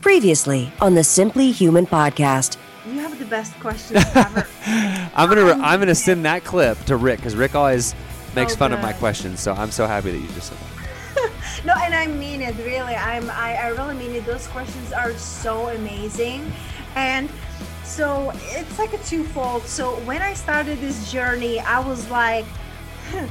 Previously on the Simply Human podcast. You have the best questions ever. I'm gonna I'm gonna send that clip to Rick because Rick always makes Oh, fun of my questions. So I'm so happy that you just said that. no, and I mean it really. I'm I, I really mean it. Those questions are so amazing. And so it's like a twofold. So when I started this journey, I was like hmm,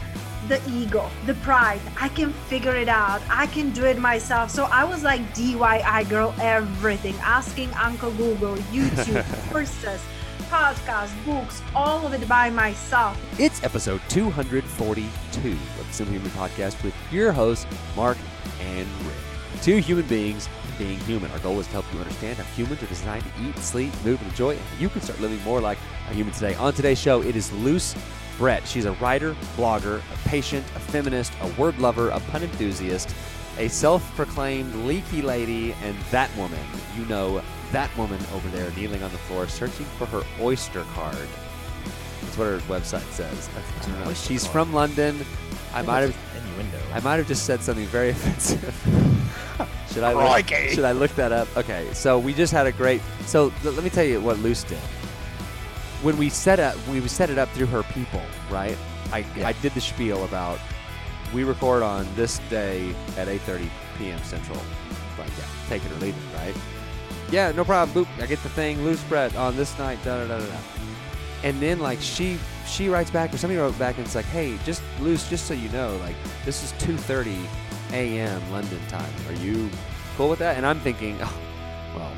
the ego, the pride. I can figure it out. I can do it myself. So I was like DIY girl, everything, asking Uncle Google, YouTube, courses, podcasts, books, all of it by myself. It's episode 242 of the Simply Human Podcast with your hosts, Mark and Rick. Two human beings being human. Our goal is to help you understand how humans are designed to eat, sleep, move, and enjoy, and you can start living more like a human today. On today's show, it is Luce Brett. She's a writer, blogger, a patient, a feminist, a word lover, a pun enthusiast, a self proclaimed leaky lady, and that woman. You know, that woman over there kneeling on the floor searching for her Oyster card. That's what her website says. I don't know. She's card? from London. I might have innuendo. I might have just said something very offensive. should I look, should I look that up? Okay, so we just had a great. So let me tell you what Luce did. When we set up, we set it up through her people, right? I, Yeah. I did the spiel about we record on this day at 8:30 p.m. Central. Like, yeah, take it or leave it, right? Yeah, no problem. Boop, I get the thing. Luce Brett on this night. Da da da da. da. And then like she she writes back or somebody wrote back and it's like, hey, just loose, just so you know, like this is 2:30 a.m. London time. Are you cool with that? And I'm thinking, oh, well,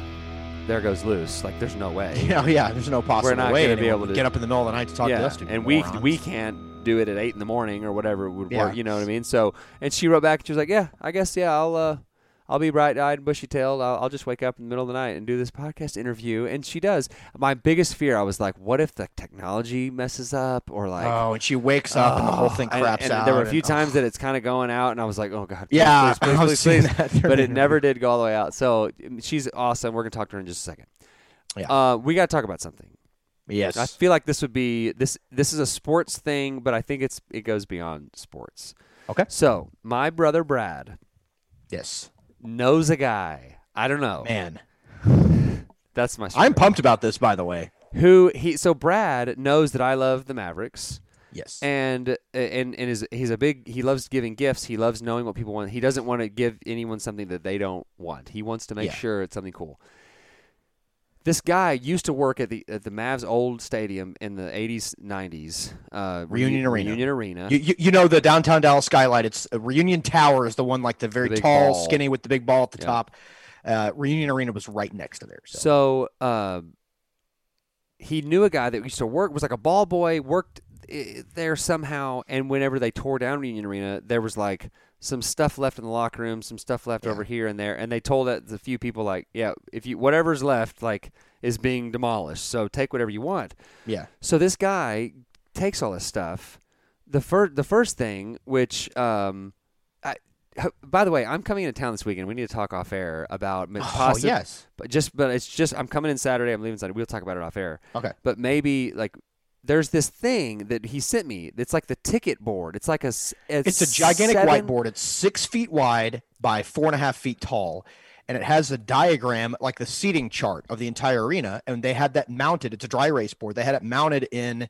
there goes Luce. Like there's no way. Yeah, yeah. There's no possible not way gonna be able to- get up in the middle of the night to talk yeah, to us. two and we morons. we can't do it at eight in the morning or whatever it would Yeah. work. You know what I mean? So, and she wrote back and she was like, yeah, I guess yeah, I'll uh, I'll be bright eyed, and bushy tailed. I'll, I'll just wake up in the middle of the night and do this podcast interview. And she does. My biggest fear, I was like, what if the technology messes up or like. oh, and she wakes up and the whole thing craps and out. There were a and- few oh. times that it's kind of going out, and I was like, "Oh God!" please, Yeah, please, please, please, But it never did go all the way out. So um, she's awesome. We're gonna talk to her in just a second. Yeah. Uh, we got to talk about something. Yes. I feel like this would be this. This is a sports thing, but I think it's it goes beyond sports. Okay. So my brother Brad yes. Knows a guy. I don't know. Man, That's my. I'm pumped about this. By the way. Who he? So Brad knows that I love the Mavericks. Yes. and and and is he's a big he loves giving gifts he loves knowing what people want he doesn't want to give anyone something that they don't want he wants to make Yeah. sure it's something cool this guy used to work at the at the Mavs old stadium in the 80s 90s uh, Reunion Reu- Arena. Reunion Arena You, you, you know the downtown Dallas skylight. It's uh, Reunion Tower is the one like the very The tall, ball. skinny with the big ball at the Yeah. top. Uh, Reunion Arena was right next to there. So, So uh, he knew a guy that used to work was like a ball boy worked there somehow, and whenever they tore down Reunion Arena, there was like some stuff left in the locker room, some stuff left Yeah. over here and there, and they told that the few people like, yeah, if you whatever's left like is being demolished, so take whatever you want. yeah, So this guy takes all this stuff. The first, the first thing, which um, I, by the way, I'm coming into town this weekend. We need to talk off air about Oh, possi- yes. but just but it's just I'm coming in Saturday. I'm leaving Saturday. We'll talk about it off air. Okay. But maybe like there's this thing that he sent me. It's like the ticket board. It's like a. It's a gigantic seven- whiteboard. It's six feet wide by four and a half feet tall. And it has a diagram, like the seating chart of the entire arena. And they had that mounted. It's a dry erase board. They had it mounted in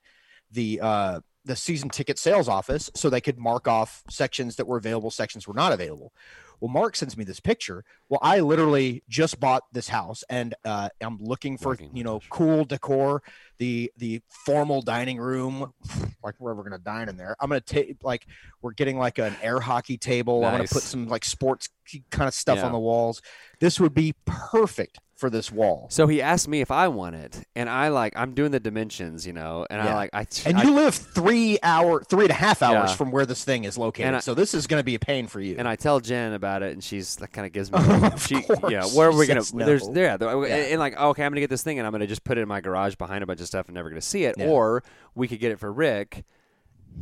the uh, the season ticket sales office so they could mark off sections that were available, sections were not available. Well, Mark sends me this picture. Well, I literally just bought this house and uh, I'm looking for Working you know cool decor, the the formal dining room, like we're gonna dine in there. I'm gonna take like we're getting like an air hockey table. I'm gonna put some like sports kind of stuff Yeah. on the walls. This would be perfect for this wall. So he asked me if I want it, and I like I'm doing the dimensions, you know, and I like I And I- you live three hour, three and a half hours Yeah. from where this thing is located. I- so this is going to be a pain for you. and I tell Jen about it, and she's like, kind of gives me, Of she, course, yeah, where are we gonna? no. There's there, there- Yeah. and like, okay, I'm gonna get this thing, and I'm gonna just put it in my garage behind a bunch of stuff, and never gonna see it, Yeah. or we could get it for Rick,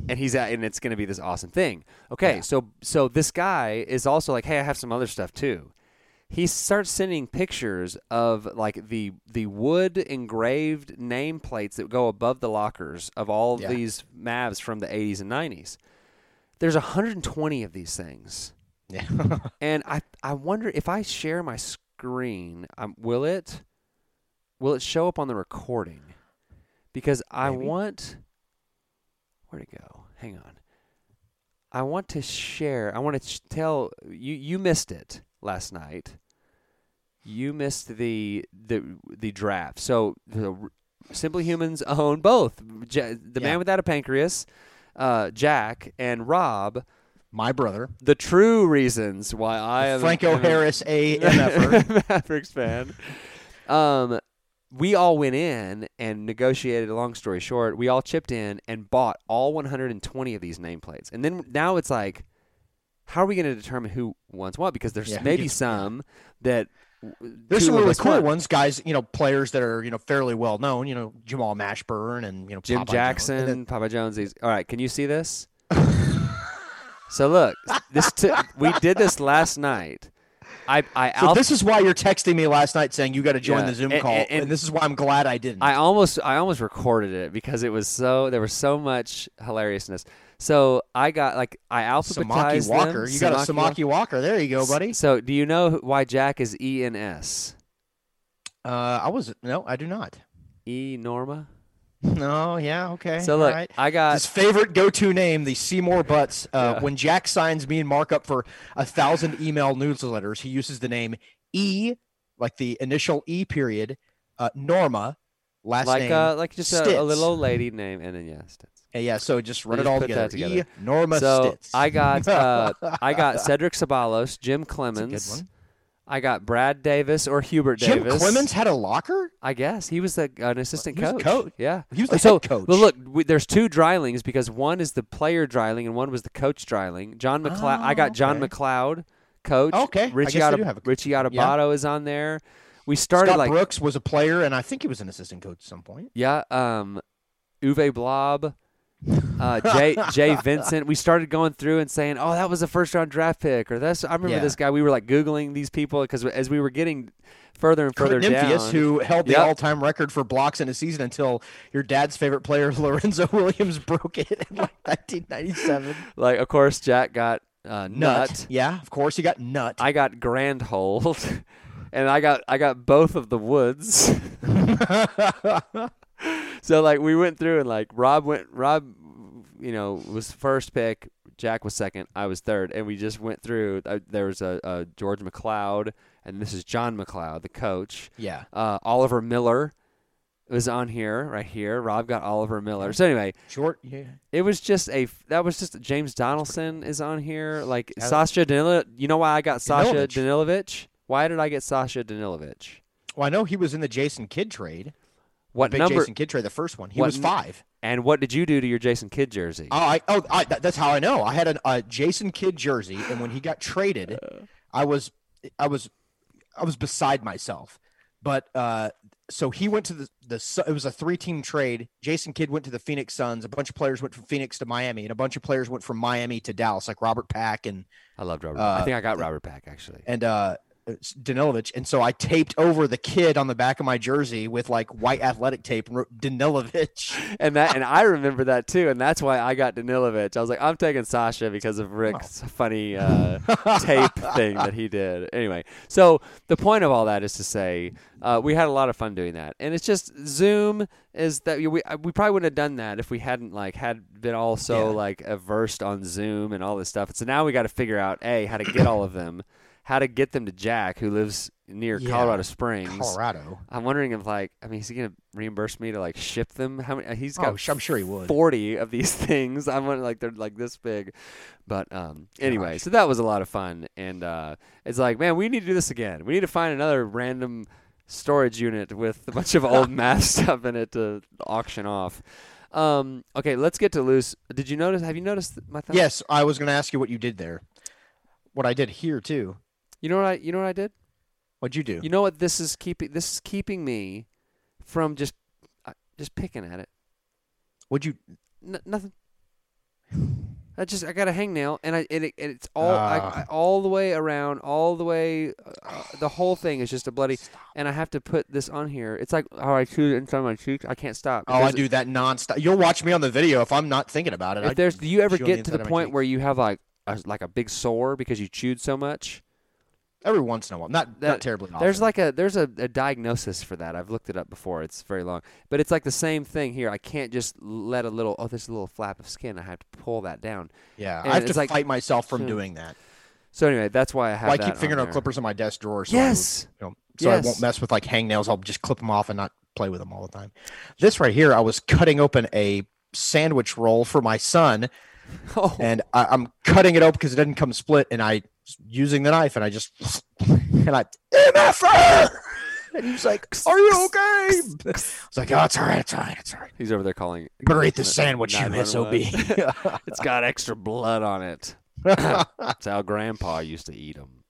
and he's at, and it's gonna be this awesome thing. Okay, Yeah. so so this guy is also like, hey, I have some other stuff too. He starts sending pictures of like the the wood engraved nameplates that go above the lockers of all Yeah. these Mavs from the 80s and 90s. There's 120 of these things. yeah. And I I wonder if I share my screen, um, will it will it show up on the recording? Because I Maybe. want where to go? Hang on. I want to share. I want to sh- tell you. You missed it last night. You missed the the the draft. So the Simply Humans own both. Ja- the Yeah. man without a pancreas, uh, Jack, and Rob My brother, the true reasons why I am Franco a Harris, a MFer. Mavericks fan. Um, we all went in and negotiated. A long story short, we all chipped in and bought all 120 of these nameplates. And then now it's like, how are we going to determine who wants what? Because there's Yeah, maybe gets- some that There's some really cool want. ones, guys. You know, players that are you know fairly well known. You know, Jamal Mashburn and you know Jim Popeye Jackson, And then- Popeye Jones. These. All right, can you see this? so look, this t- we did this last night. I I so this is why you're texting me last night saying you got to join Yeah, the Zoom and- call, and- and, and- this is why I'm glad I didn't. I almost I almost recorded it because it was so there was so much hilariousness. So I got like I alphabetized Samaki Walker, them. you got a Samaki Samaki Walker. There you go, buddy. So do you know why Jack is E and S? Uh, I was no, I do not. E Norma. No, yeah, okay. So look, right. I got his favorite go-to name, the Seymour Butts. Uh, Yeah. When Jack signs me and Mark up for a thousand email newsletters, he uses the name E, like the initial E period, uh, Norma, last like name. uh like just a, a little old lady name and then yeah, Stitz. Yeah, yeah, so just run Just it all put together. that together. E, Norma so Stitz. I got uh I got Cedric Ceballos, Jim That's a Cleamons. good one. I got Brad Davis or Hubert Jim Davis. Cleamons had a locker. I guess he was the, an assistant He was coach. coach. Yeah, He was the so, head coach. Well, look, we, there's two Drylings because one is the player Dryling and one was the coach Dryling. John MacLeod. I got John okay. MacLeod, coach. Okay, I Richie guess they do have a- Richie yeah. Is on there. We started Scott like Brooks was a player, and I think he was an assistant coach at some point. yeah, um, Uwe Blab. Uh, Jay Jay Vincent. We started going through and saying, "Oh, that was a first round draft pick," or "That's." I remember Yeah. this guy. We were like googling these people because as we were getting further and further Kurt Nimphius, down, who held the Yep. all-time record for blocks in a season until your dad's favorite player Lorenzo Williams broke it in like 1997. like, of course, Jack got uh, nut. Yeah, of course he got nut. I got Grand Hold, and I got I got both of the woods. so like we went through and like Rob went Rob, you know, was first pick. Jack was second. I was third, and we just went through. Uh, there was a, a George McCloud, and this is John MacLeod, the coach. yeah. Uh, Oliver Miller was on here, right here. Rob got Oliver Miller. So anyway, Short. Yeah. it was just a that was just James Donaldson is on here. Like. Sasha Danilo. You know why I got Sasha. Danilovich? Why did I get Sasha Danilovich? Well, I know he was in the Jason Kidd trade. What big number? Jason Kidd trade, the first one. He what was five. And what did you do to your Jason Kidd jersey? Oh, I, oh, I, that, that's how I know. I had a, a Jason Kidd jersey, and when he got traded, I was, I was, I was beside myself. but uh, so he went to the the it was a three team trade. Jason Kidd went to the Phoenix Suns. A bunch of players went from Phoenix to Miami, and a bunch of players went from Miami to Dallas, like Robert Pack and I loved Robert. Uh, I think I got Robert Pack actually. and uh Danilovich. And so I taped over the kid on the back of my jersey with like white athletic tape and wrote Danilovich. and that and I remember that too, and that's why I got Danilovich. I was like, I'm taking Sasha because of Rick's funny uh, tape thing that he did. Anyway, so the point of all that is to say uh, we had a lot of fun doing that, and it's just Zoom is that we we probably wouldn't have done that if we hadn't like had been all so Yeah. like versed on Zoom and all this stuff. So now we got to figure out a how to get all of them. How to get them to Jack, who lives near Yeah, Colorado Springs. Colorado. I'm wondering if like I mean, is he gonna reimburse me to like ship them? How many? He's Oh, got. sh- I'm sure he would. Forty of these things. I'm wondering like they're like this big, but um. Anyway, so that was a lot of fun, and uh, it's like, man, we need to do this again. We need to find another random storage unit with a bunch of old math stuff in it to auction off. Um. Okay, let's get to Luce. Did you notice? Have you noticed my thumb? Yes, I was going to ask you what you did there. What I did here too. You know what I? You know what I did? What'd you do? You know what? This is keeping. This is keeping me from just uh, just picking at it. What'd you? N- nothing. I just I got a hangnail and I and it, and it's all I, Ah. I, all the way around, all the way. Uh, the whole thing is just a bloody. And I have to put this on here. It's like how I chew it inside my cheeks. I can't stop. Oh, I do that nonstop. You'll watch me on the video if I'm not thinking about it. I If there's, do you ever on the get to the point where you have like a, like a big sore because you chewed so much? Every once in a while, not That- not terribly often. There's like a there's a, a diagnosis for that. I've looked it up before. It's very long, but it's like the same thing here. I can't just let a little. Oh, there's a little flap of skin. I have to pull that down. yeah, and I have to like- fight myself from Hmm. doing that. So anyway, that's why I have. Well, I keep fingernail clippers in my desk drawer. So I would- Yes. you know, so I won't mess with like hangnails. I'll just clip them off and not play with them all the time. This right here, I was cutting open a sandwich roll for my son, Oh, and I, I'm cutting it open because it didn't come split, and I using the knife, and I just and I MFR! and he's like, "Are you okay?" I was like, "Oh, it's all right, it's all right, it's all right." he's over there calling. Better eat the sandwich, you 911. sob. it's got extra blood on it. That's how Grandpa used to eat them.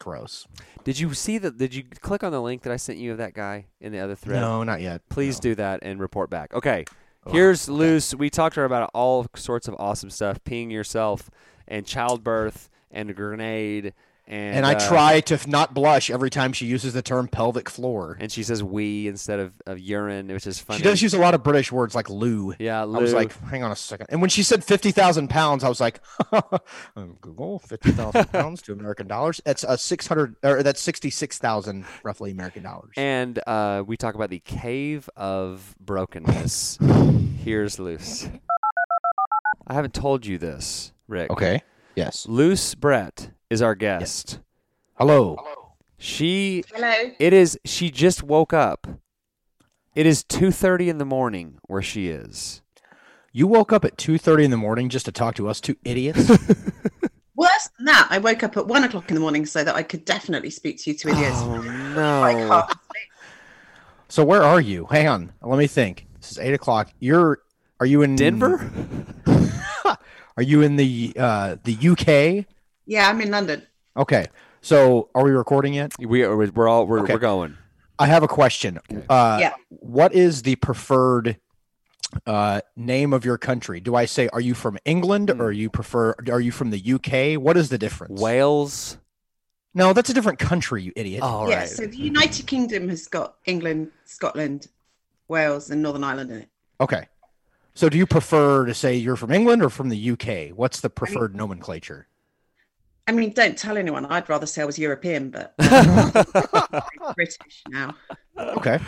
Gross. Did you see the? Did you click on the link that I sent you of that guy in the other thread? No, not yet. Please No. do that and report back. Okay. Oh, Here's okay. Luce. We talked to her about all sorts of awesome stuff, peeing yourself and childbirth and a grenade and And I uh, try to not blush every time she uses the term pelvic floor. and she says we instead of, of urine, which is funny. She does use a lot of British words like loo. yeah, I was like, hang on a second. And when she said 50,000 pounds, I was like, um, Google 50,000 pounds to American dollars. That's a 600 or that's 66,000 roughly American dollars. and uh, we talk about the cave of brokenness. Here's Luce. I haven't told you this, Rick. okay. Yes. Luce Brett is our guest. Hello. She Hello. It is. She just woke up. It is two thirty in the morning where she is. You woke up at 2:30 in the morning just to talk to us two idiots. Worse than that, I woke up at one o'clock in the morning so that I could definitely speak to you two idiots. Oh no! so where are you? Hang on. Let me think. This is eight o'clock. You're. Are you in Denver? Are you in the uh, the UK? Yeah, I'm in London. Okay. So are we recording yet? We are. We're all. We're, Okay. we're going. I have a question. Uh, Yeah. What is the preferred uh, name of your country? Do I say, are you from England Hmm. or you prefer, are you from the UK? What is the difference? Wales. No, that's a different country, you idiot. All yeah, right. so the United Kingdom has got England, Scotland, Wales, and Northern Ireland in it. Okay. So do you prefer to say you're from England or from the UK? What's the preferred nomenclature? I mean, don't tell anyone. I'd rather say I was European, but I'm British now. Okay.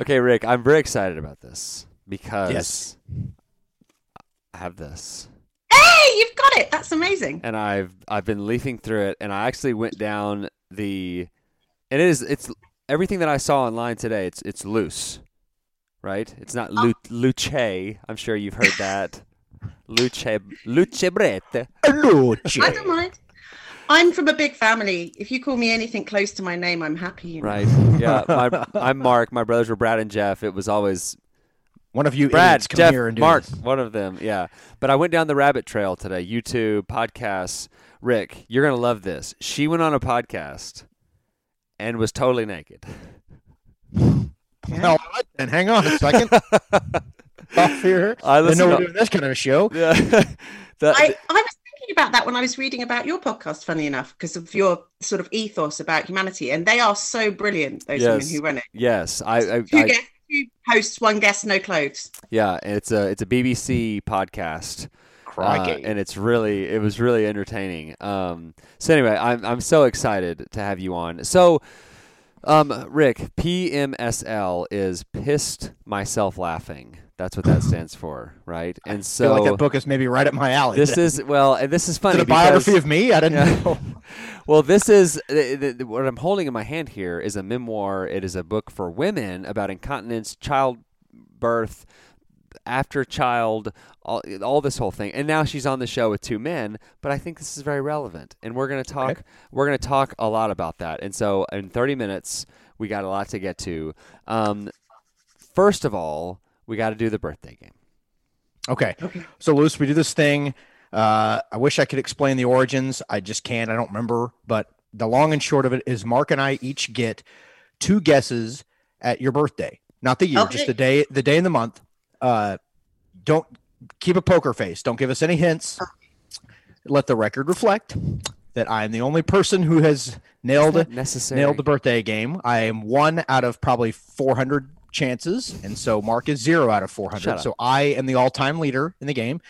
okay, Rick. I'm very excited about this because Yes. I have this, Hey, you've got it. That's amazing. and I've I've been leafing through it, and I actually went down the, and it is it's everything that I saw online today. It's it's loose, right? It's not oh. lu- luce. I'm sure you've heard that. Luce lucebrette. Hello, I don't mind. I'm from a big family. If you call me anything close to my name, I'm happy. You know? Right. Yeah. My, I'm Mark. My brothers were Brad and Jeff. It was always One of you Brad, idiots come Jeff, here and do Mark. this. One of them. Yeah. But I went down the rabbit trail today. YouTube, podcasts. Rick, you're gonna love this. She went on a podcast and was totally naked. Well, all right, then hang on a second. Off here. I I listen know we're doing this kind of a show. Yeah. The- I, I was thinking about that when I was reading about your podcast, funny enough, because of your sort of ethos about humanity. And they are so brilliant, those women who run it. yes, I, I, Two, I guests, two hosts, one guest, no clothes. yeah, it's a it's a BBC podcast. Crikey. Uh, and it's really it was really entertaining. Um, so anyway, I'm I'm so excited to have you on. So, um, Rick, PMSL is pissed myself laughing. That's what that stands for, right? And I feel like that book is maybe right up my alley. this is well, and this is Is funny it a biography because- of me? I didn't Yeah. know. well, this is th- th- th- what I'm holding in my hand here is a memoir. It is a book for women about incontinence, childbirth, after child, all, all this whole thing. And now she's on the show with two men, but I think this is very relevant. And we're going to talk we're going to talk a lot about that. And so in 30 minutes, we got a lot to get to. Um, first of all, we got to do the birthday game. Okay. okay. So, Luce, we do this thing. Uh, I wish I could explain the origins. I just can't. I don't remember. But the long and short of it is Mark and I each get two guesses at your birthday. Not the year, just the day, the day and the month. Uh, don't keep a poker face. Don't give us any hints. Let the record reflect that I am the only person who has nailed necessary. nailed the birthday game. I am one out of probably 400 chances, and so Mark is zero out of 400. So I am the all-time leader in the game.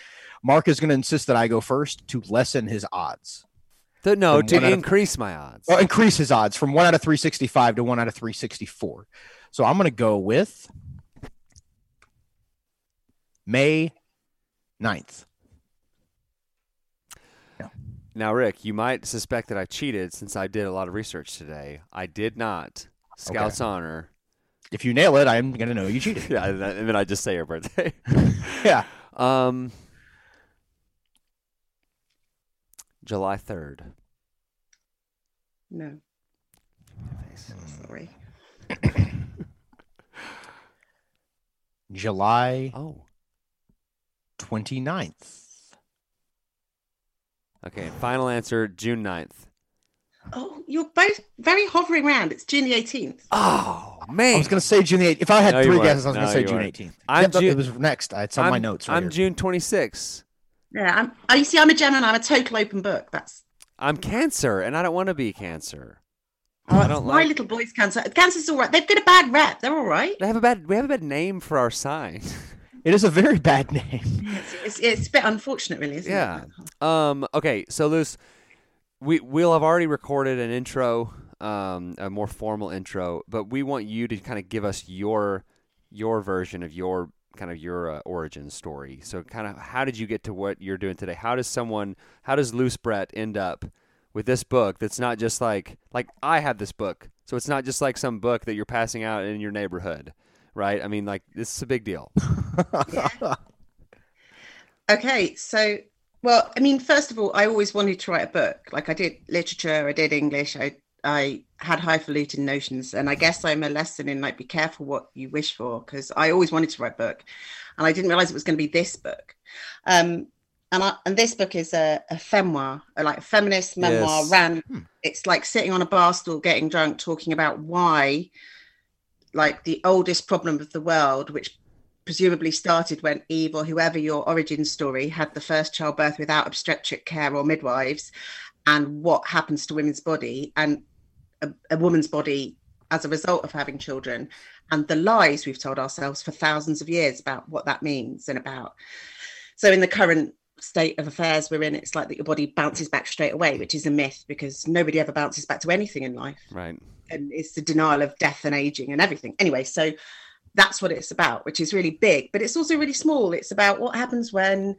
Mark is going to insist that I go first to lessen his odds, Th- no, From to out of- increase my odds. or increase his odds from one out of 365 to one out of 364. So I'm going to go with May 9th. Now, Rick, you might suspect that I cheated since I did a lot of research today. I did not. Scout's honor. If you nail it, I'm going to know you cheated. Yeah, and then and then I just say your birthday. Yeah. um, July third. No. Sorry. July Oh, 29th. okay. Final answer: June 9th. Oh, you're both very hovering around. It's June the 18th. Oh man, I was going to say June the 8th. If I had No, three guesses, I was going to say June weren't. 18th. I'm Yep, that- it was next. It's on I'm, my notes. Right I'm here. June 26th. Yeah, I'm, oh, you see, I'm a Gemini. I'm a total open book. That's I'm Cancer, and I don't want to be Cancer. oh, I don't my like- little boy's cancer. Cancer's all right. They've got a bad rep. They're all right. They have a bad. We have a bad name for our sign. It is a very bad name. It's, it's, it's a bit unfortunate, really, isn't Yeah. it? Um. Okay. So, Luce, we we'll have already recorded an intro, um, a more formal intro, but we want you to kind of give us your your version of your kind of your uh, origin story. So, kind of, how did you get to what you're doing today? How does someone, how does Luce Brett end up with this book? That's not just like like I have this book, so it's not just like some book that you're passing out in your neighborhood, right? I mean, like this is a big deal. Okay, so well, I mean, first of all, I always wanted to write a book. Like I did literature, I did English, I I had highfalutin notions, and I guess I'm a lesson in like be careful what you wish for because I always wanted to write a book, and I didn't realize it was going to be this book. Um, and I, and this book is a, a memoir, a, like a feminist memoir. Yes. Ran, it's like sitting on a bar stool, getting drunk, talking about why, like the oldest problem of the world, which presumably started when Eve or whoever your origin story had the first childbirth without obstetric care or midwives, and what happens to women's body and a, a woman's body as a result of having children, and the lies we've told ourselves for thousands of years about what that means and about. So, in the current state of affairs we're in, it's like that your body bounces back straight away, which is a myth because nobody ever bounces back to anything in life Right. And it's the denial of death and aging and everything. Anyway, so that's what it's about, which is really big, but it's also really small. It's about what happens when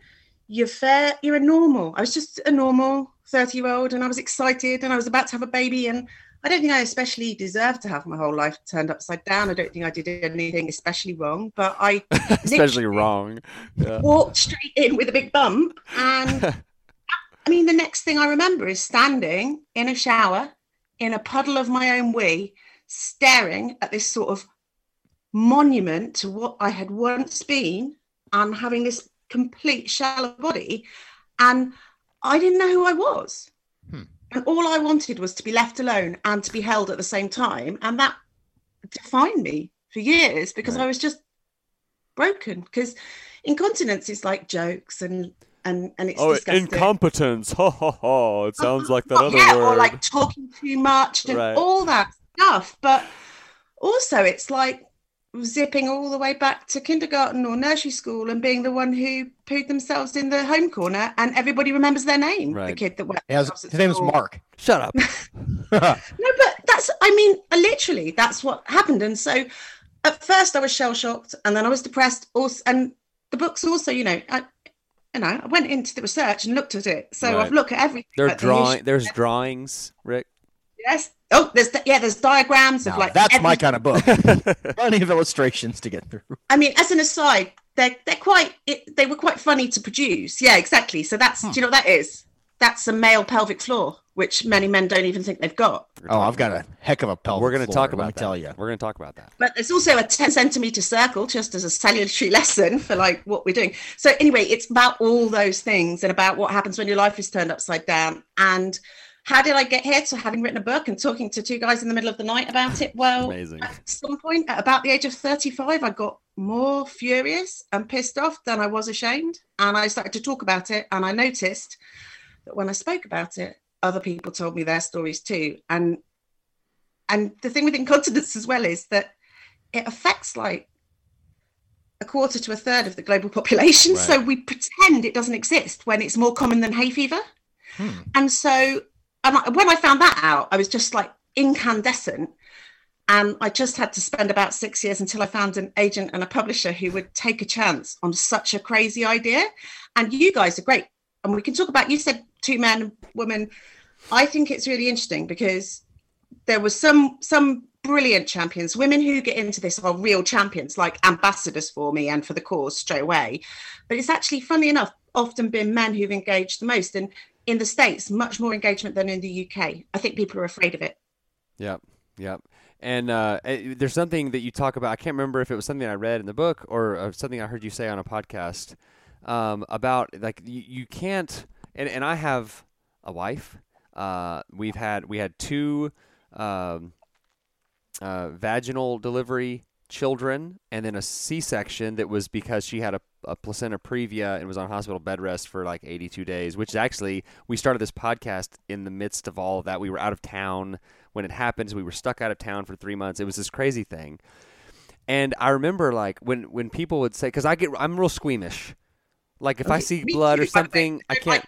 you're fair, you're a normal. I was just a normal 30 year old and I was excited and I was about to have a baby. And I don't think I especially deserve to have my whole life turned upside down. I don't think I did anything especially wrong, but I Especially wrong. Yeah. walked straight in with a big bump. And I mean, the next thing I remember is standing in a shower in a puddle of my own wee, staring at this sort of monument to what I had once been and having this complete shell of body. And I didn't know who I was. Hmm. And all I wanted was to be left alone and to be held at the same time. And that defined me for years because Right. I was just broken. Because incontinence is like jokes and and and it's Oh, disgusting. incompetence. Ha ha ha. It oh, sounds like that other yeah, word. or like talking too much and Right. all that stuff. But also, it's like zipping all the way back to kindergarten or nursery school and being the one who pooed themselves in the home corner and everybody remembers their name. The kid that went. He has- at his name is. Mark. Shut up. No, but that's, I mean, literally, that's what happened. And so at first I was shell shocked and then I was depressed. Also, and the book's also, you know, I, you know, I went into the research and looked at it. So Right. I've looked at everything. There are at the There's drawings, Rick. Yes. Oh, there's, yeah, there's diagrams of like. that's my kind of book. Plenty of illustrations to get through. I mean, as an aside, they're, they're quite, it, they were quite funny to produce. Yeah, exactly. So that's, Hmm. do you know what that is? That's a male pelvic floor, which many men don't even think they've got. Oh, I've got a heck of a pelvic We're going to floor, talk let me about that. tell you. We're going to talk about that. but there's also a 10 centimeter circle just as a salutary lesson for like what we're doing so anyway it's about all those things and about what happens when your life is turned upside down and how did i get here to having written a book and talking to two guys in the middle of the night about it well Amazing. at some point at about the age of 35 i got more furious and pissed off than i was ashamed and i started to talk about it and i noticed that when i spoke about it other people told me their stories too and and the thing with incontinence as well is that it affects like a quarter to a third of the global population. So we pretend it doesn't exist when it's more common than hay fever. Hmm. And so and when I found that out, I was just like incandescent. And I just had to spend about six years until I found an agent and a publisher who would take a chance on such a crazy idea. And you guys are great. And we can talk about, you said two men, and woman. I think it's really interesting because there was some some brilliant champions women who get into this are real champions like ambassadors for me and for the cause straight away but it's actually funny enough often been men who've engaged the most and in the states much more engagement than in the uk i think people are afraid of it Yep, yep. And uh, eh, there's something that you talk about. I can't remember if it was something I read in the book or something I heard you say on a podcast um, about like you, you can't. And, and I have a wife. Uh, we've had we had two um, uh, vaginal delivery children, and then a C-section that was because she had a, a placenta previa and was on hospital bed rest for like 82 days. Which is actually we started this podcast in the midst of all of that. We were out of town when it happened. We were stuck out of town for three months. It was this crazy thing. And I remember like when when people would say because I get I'm real squeamish. Like if I see blood or by the way. something, I can't.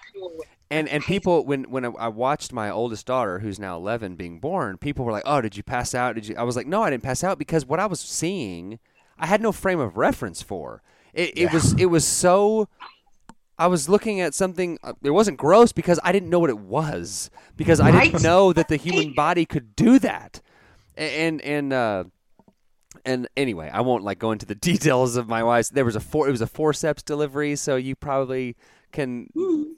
And and people when when I watched my oldest daughter, who's now 11, being born, people were like, "Oh, did you pass out? Did you?" I was like, "No, I didn't pass out because what I was seeing, I had no frame of reference for. It, it was it was so. I was looking at something. uh, It wasn't gross because I didn't know what it was because I didn't know that the human body could do that. And and uh, and anyway, I won't like go into the details of my wife's. There was a four. It was a forceps delivery, so you probably can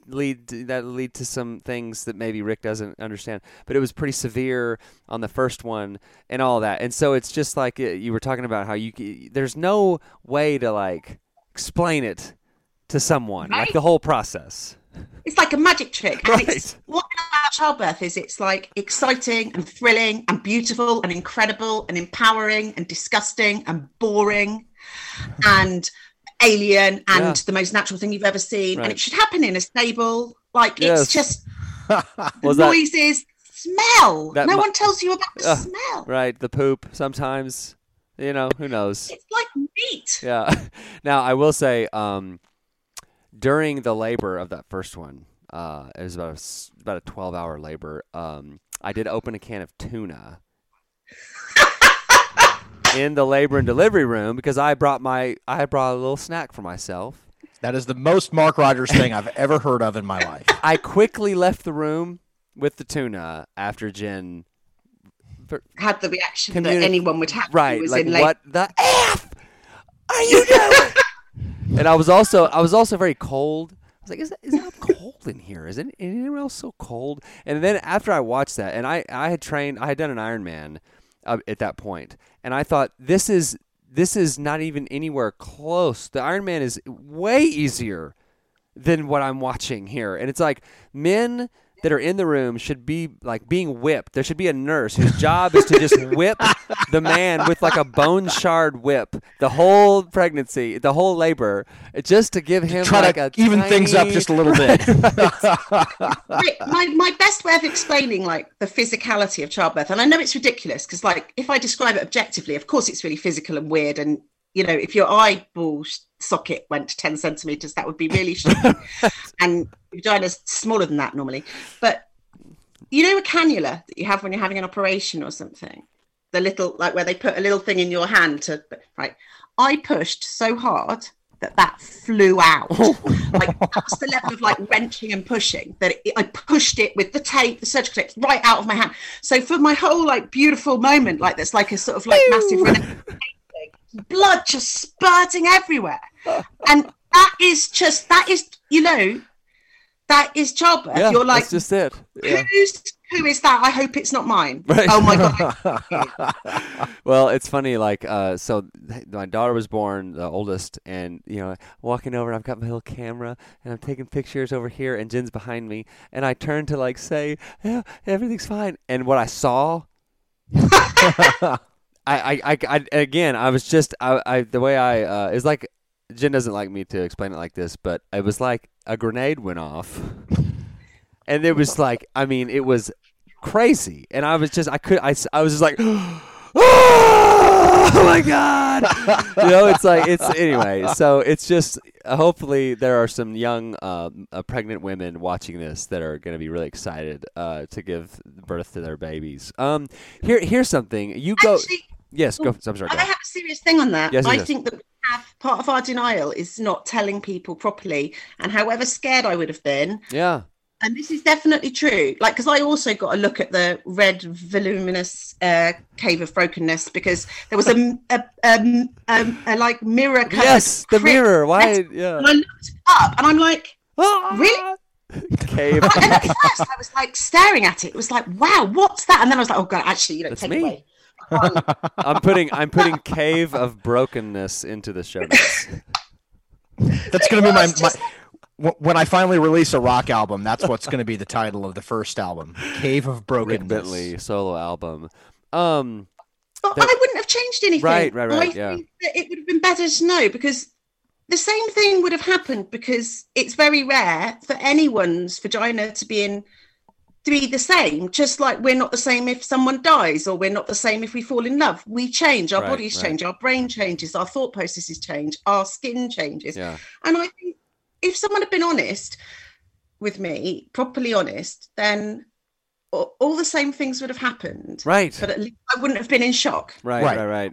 lead to, that lead to some things that maybe Rick doesn't understand. But it was pretty severe on the first one and all that. And so it's just like uh, you were talking about how you there's no way to like explain it to someone like the whole process. It's like a magic trick it's Right. what about childbirth is it's like exciting and thrilling and beautiful and incredible and empowering and disgusting and boring and alien and Yeah. the most natural thing you've ever seen Right. and it should happen in a stable like Yes. it's just Was the that noises smell that no mu- one tells you about the Ugh. smell right? The poop sometimes. You know who knows. it's like meat Yeah. Now I will say, um, during the labor of that first one, uh, it was about a, s- about a twelve hour labor. Um, I did open a can of tuna in the labor and delivery room because I brought my I brought a little snack for myself. That is the most Mark Rogers thing I've ever heard of in my life. I quickly left the room with the tuna after Jen. had the reaction Communi- that anyone would have Right, was like in labor. what the f are you doing? And I was also I was also very cold. I was like, is, is it cold in here? Is it anyone else so cold? And then after I watched that, and I I had trained, I had done an Ironman uh, at that point, and I thought this is this is not even anywhere close. The Ironman is way easier than what I'm watching here, and it's like men that are in the room should be like being whipped. There should be a nurse whose job is to just whip the man with like a bone shard whip the whole pregnancy, the whole labor, just to give him Try like to a even things up just a little bit. my, my my best way of explaining like the physicality of childbirth and i know it's ridiculous because like if i describe it objectively of course it's really physical and weird and you know if your eyeball socket went 10 centimeters that would be really shocking. And vagina's smaller than that normally. But you know a cannula that you have when you're having an operation or something? The little like where they put a little thing in your hand to right? I pushed so hard that that flew out. Oh. Like that's the level of like wrenching and pushing that it, i pushed it with the tape the surgical tape right out of my hand. So for my whole like beautiful moment like that's like a sort of like massive blood just spurting everywhere and that is just that is you know that is childbirth Yeah, you're like that's just it. Yeah. who's who is that i hope it's not mine Right. oh my god well, it's funny. Like, uh, so my daughter was born, the oldest, and you know, walking over, I've got my little camera, and I'm taking pictures over here, and Jen's behind me, and I turn to like say, yeah, everything's fine, and what I saw. I, I, I, again, I was just, I, I the way I, uh, is like, Jen doesn't like me to explain it like this, but it was like a grenade went off, and it was like, I mean, it was crazy, and I was just, I could, I, I was just like, oh my god, you know, it's like, it's anyway. So it's just, uh, hopefully, there are some young, um, uh, pregnant women watching this that are going to be really excited uh, to give birth to their babies. Um, here, here's something. You go. Actually, yes, go. I'm sorry. Go. I have a serious thing on that. Yes, yes, I yes. think that we have part of our denial is not telling people properly. And however scared I would have been, Yeah. And this is definitely true, like because I also got a look at the red voluminous uh, cave of brokenness because there was a a, um, um, a like mirror. covered Yes, the mirror. Why? Yeah. And I looked up and I'm like, Ah! Really? Cave. and at first I was like staring at it. It was like, wow, what's that? And then I was like, oh god, actually, you know, That's take me. it away. I'm putting I'm putting cave of brokenness into the show notes. That's going to be my, my just- wh- when I finally release a rock album. That's what's going to be the title of the first album, Cave of Brokenness. Rick Bentley solo album. Um, But That- I wouldn't have changed anything. Right, right, right, I yeah. think that it would have been better to know because the same thing would have happened because it's very rare for anyone's vagina to be in to be the same. Just like we're not the same if someone dies, or we're not the same if we fall in love. We change, our Right, bodies right. change, our brain changes, our thought processes change, our skin changes. yeah. And I think if someone had been honest with me, properly honest, then all, all the same things would have happened. Right. But at least I wouldn't have been in shock. Right, Right. right, right.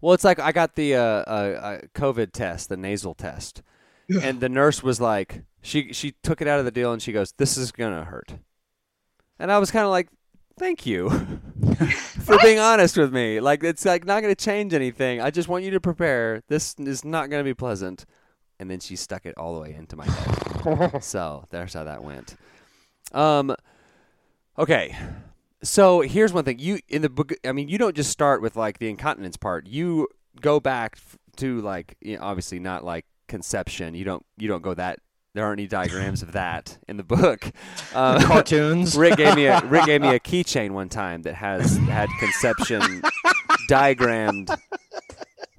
Well, it's like I got the uh, uh, uh, COVID test, the nasal test, and the nurse was like, she she took it out of the deal and she goes, "This is gonna hurt," and I was kind of like, "Thank you for being honest with me. Like it's like not gonna change anything. I just want you to prepare. This is not gonna be pleasant." And then she stuck it all the way into my head. so there's how that went. Um, okay. So here's one thing. You in the book. I mean, you don't just start with like the incontinence part. You go back to like you know, obviously not like conception. You don't you don't go that. There aren't any diagrams of that in the book. Uh, Cartoons. Rick gave me a Rick gave me a keychain one time that has had conception diagrammed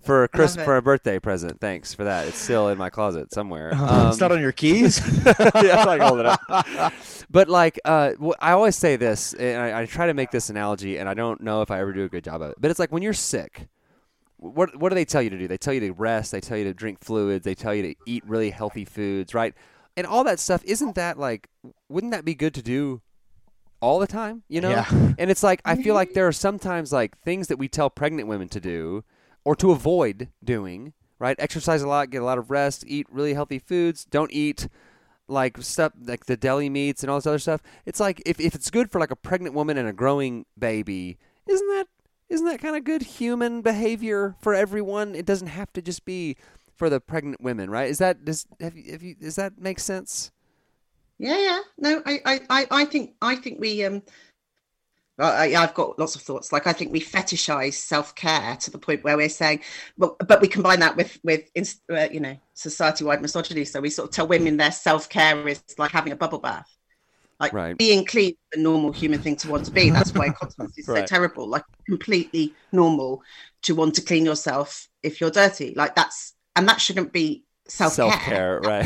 for a Chris for a birthday present. Thanks for that. It's still in my closet somewhere. it's not Um, on your keys. yeah, I hold it up. But like, uh, I always say this, and I, I try to make this analogy, and I don't know if I ever do a good job of it. But it's like when you're sick, what what do they tell you to do? They tell you to rest. They tell you to drink fluids. They tell you to eat really healthy foods, right? And all that stuff isn't that like? Wouldn't that be good to do all the time? You know? Yeah. And it's like I feel like there are sometimes like things that we tell pregnant women to do or to avoid doing. Right? Exercise a lot, get a lot of rest, eat really healthy foods. Don't eat like stuff like the deli meats and all this other stuff. It's like if, if it's good for like a pregnant woman and a growing baby, isn't that isn't that kind of good human behavior for everyone? It doesn't have to just be for the pregnant women, right? Is that does have you, have you does that make sense? Yeah, yeah. No, I, I, I, I think I think we um I, I've got lots of thoughts. Like I think we fetishize self care to the point where we're saying, but but we combine that with with uh, you know society wide misogyny. So we sort of tell women their self care is like having a bubble bath, like Right. being clean, is the normal human thing to want to be. That's why continence is Right. so terrible. Like completely normal to want to clean yourself if you're dirty. Like that's and that shouldn't be self Self care. right?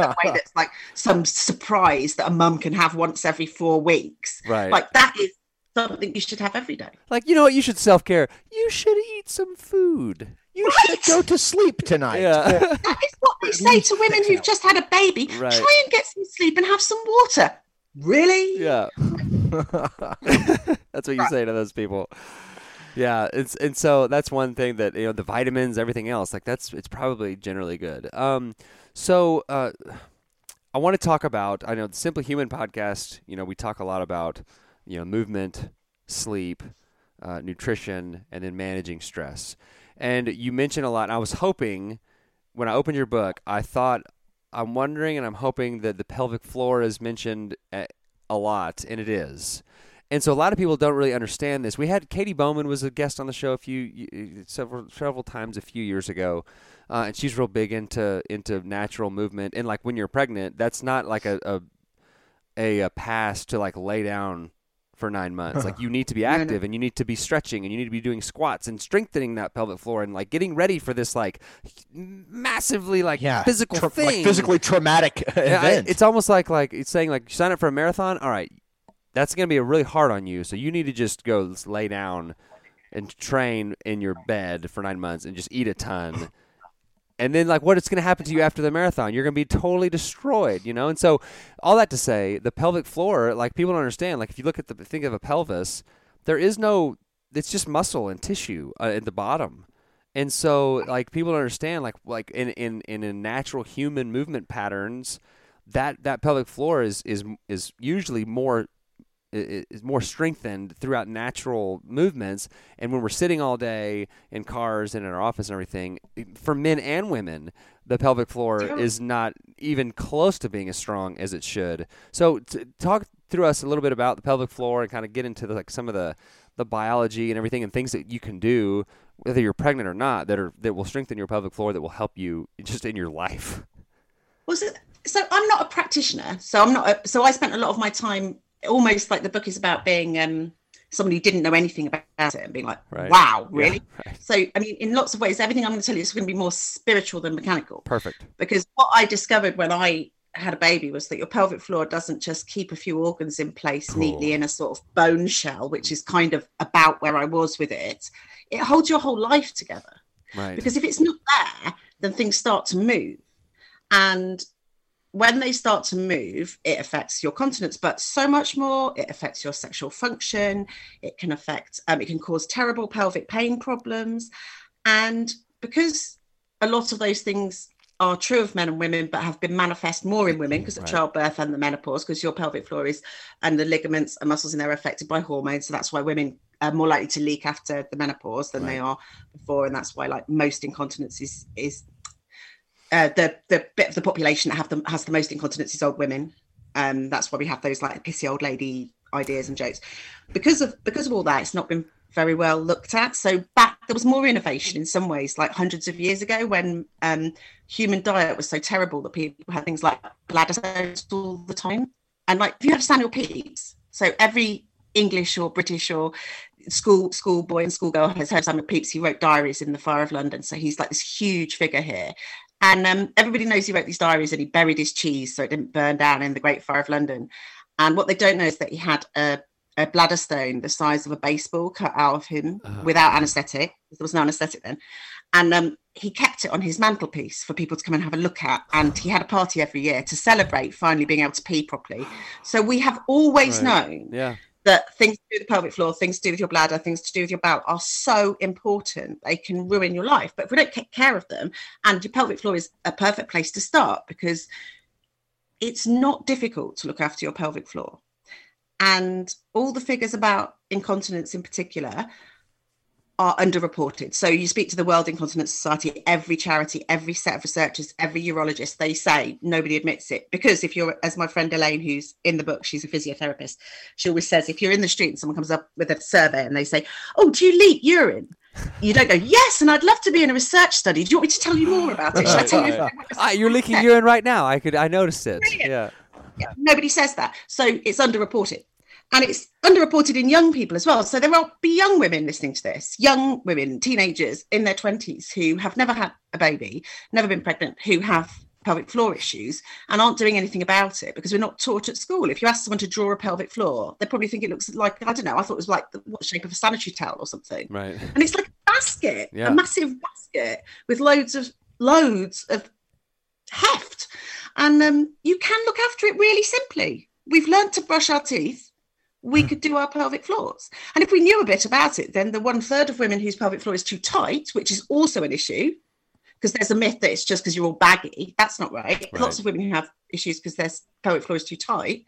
That way that's like some surprise that a mum can have once every four weeks. right. Like that is something you should have every day. Like you know what? You should self care. You should eat some food. You should go to sleep tonight. Yeah. That is what they say to women who've just had a baby. Right. Try and get some sleep and have some water. Really? yeah. that's what you say to those people. Yeah, it's and so that's one thing that you know the vitamins, everything else, like that's it's probably generally good. Um, so uh, I want to talk about. I know the Simply Human podcast. You know, we talk a lot about you know movement, sleep, uh, nutrition, and then managing stress. And you mentioned a lot. I was hoping when I opened your book, I thought I'm wondering and I'm hoping that the pelvic floor is mentioned a, a lot, and it is. And so a lot of people don't really understand this. We had Katy Bowman was a guest on the show a few several several times a few years ago, uh, and she's real big into into natural movement. And like when you're pregnant, that's not like a a, a, a pass to like lay down for nine months. like you need to be No, no. active and you need to be stretching and you need to be doing squats and strengthening that pelvic floor and like getting ready for this like massively like Yeah, physical tra- thing. like physically traumatic Yeah, I- event. it's almost like like it's saying like sign up for a marathon. All right, that's going to be really hard on you. So you need to just go lay down and train in your bed for nine months and just eat a ton. And then like what is going to happen to you after the marathon? You're going to be totally destroyed, you know. And so all that to say, the pelvic floor, like people don't understand. Like if you look at the think of a pelvis, there is no. It's just muscle and tissue uh, at the bottom. And so, like people don't understand, like like in in in a natural human movement patterns, that that pelvic floor is is is usually more is more strengthened throughout natural movements. And when we're sitting all day in cars and in our office and everything, for men and women, the pelvic floor Yeah. is not even close to being as strong as it should. So, t- talk through us a little bit about the pelvic floor and kind of get into the, like some of the the biology and everything and things that you can do whether you're pregnant or not that are that will strengthen your pelvic floor that will help you just in your life Was it? So I'm not a practitioner. So I'm not. A, so I spent a lot of my time almost like the book is about being um, somebody who didn't know anything about it and being like, Right. wow, Yeah, really? right. So I mean, in lots of ways, everything I'm going to tell you is going to be more spiritual than mechanical. perfect because what I discovered when I had a baby was that your pelvic floor doesn't just keep a few organs in place Cool. neatly in a sort of bone shell, which is kind of about where I was with it. It holds your whole life together right because if it's not there, then things start to move. And when they start to move, it affects your continence, but so much more. It affects your sexual function. It can affect, um, it can cause terrible pelvic pain problems. And because a lot of those things are true of men and women, but have been manifest more in women because of Right. childbirth and the menopause, because your pelvic floor is and the ligaments and muscles in there are affected by hormones. So that's why women are more likely to leak after the menopause than they are before. And that's why like most incontinence is is uh, the the bit of the population that have the has the most incontinence is old women. Um, that's why we have those like pissy old lady ideas and jokes. Because of because of all that, it's not been very well looked at. So back there was more innovation in some ways, like hundreds of years ago, when um, human diet was so terrible that people had things like bladder stones all the time. And like if you have Samuel Pepys, so every English or British or school schoolboy and schoolgirl has heard Samuel Pepys. He wrote diaries in the Fire of London, so he's like this huge figure here. And um, everybody knows he wrote these diaries and he buried his cheese so it didn't burn down in the Great Fire of London. And what they don't know is that he had a, a bladder stone the size of a baseball cut out of him Uh-huh. without anaesthetic. There was no anaesthetic then. And um, he kept it on his mantelpiece for people to come and have a look at. And he had a party every year to celebrate finally being able to pee properly. So we have always Right. known yeah that things to do with the pelvic floor, things to do with your bladder, things to do with your bowel are so important. They can ruin your life. But if we don't take care of them, and your pelvic floor is a perfect place to start because it's not difficult to look after your pelvic floor. And all the figures about incontinence in particular are underreported. So you speak to the World Incontinence Society, every charity, every set of researchers, every urologist, they say nobody admits it. Because if you're, as my friend Elaine, who's in the book, she's a physiotherapist, she always says, if you're in the street and someone comes up with a survey and they say, Oh, do you leak urine? You don't go, Yes, and I'd love to be in a research study. Do you want me to tell you more about it? Should I tell you? Ah, you're leaking urine right now. I could. I noticed it. Brilliant. Yeah. Yeah, nobody says that. So it's underreported. And it's underreported in young people as well. So there will be young women listening to this, young women, teenagers in their 20s who have never had a baby, never been pregnant, who have pelvic floor issues and aren't doing anything about it because we're not taught at school. If you ask someone to draw a pelvic floor, they probably think it looks like, I don't know, I thought it was like the what shape of a sanitary towel or something. Right. And it's like a basket, Yeah. a massive basket with loads of loads of heft. And um, you can look after it really simply. We've learned to brush our teeth. We hmm. could do our pelvic floors. And if we knew a bit about it, then the one third of women whose pelvic floor is too tight, which is also an issue, because there's a myth that it's just because you're all baggy. That's not right. Right. Lots of women who have issues because their pelvic floor is too tight.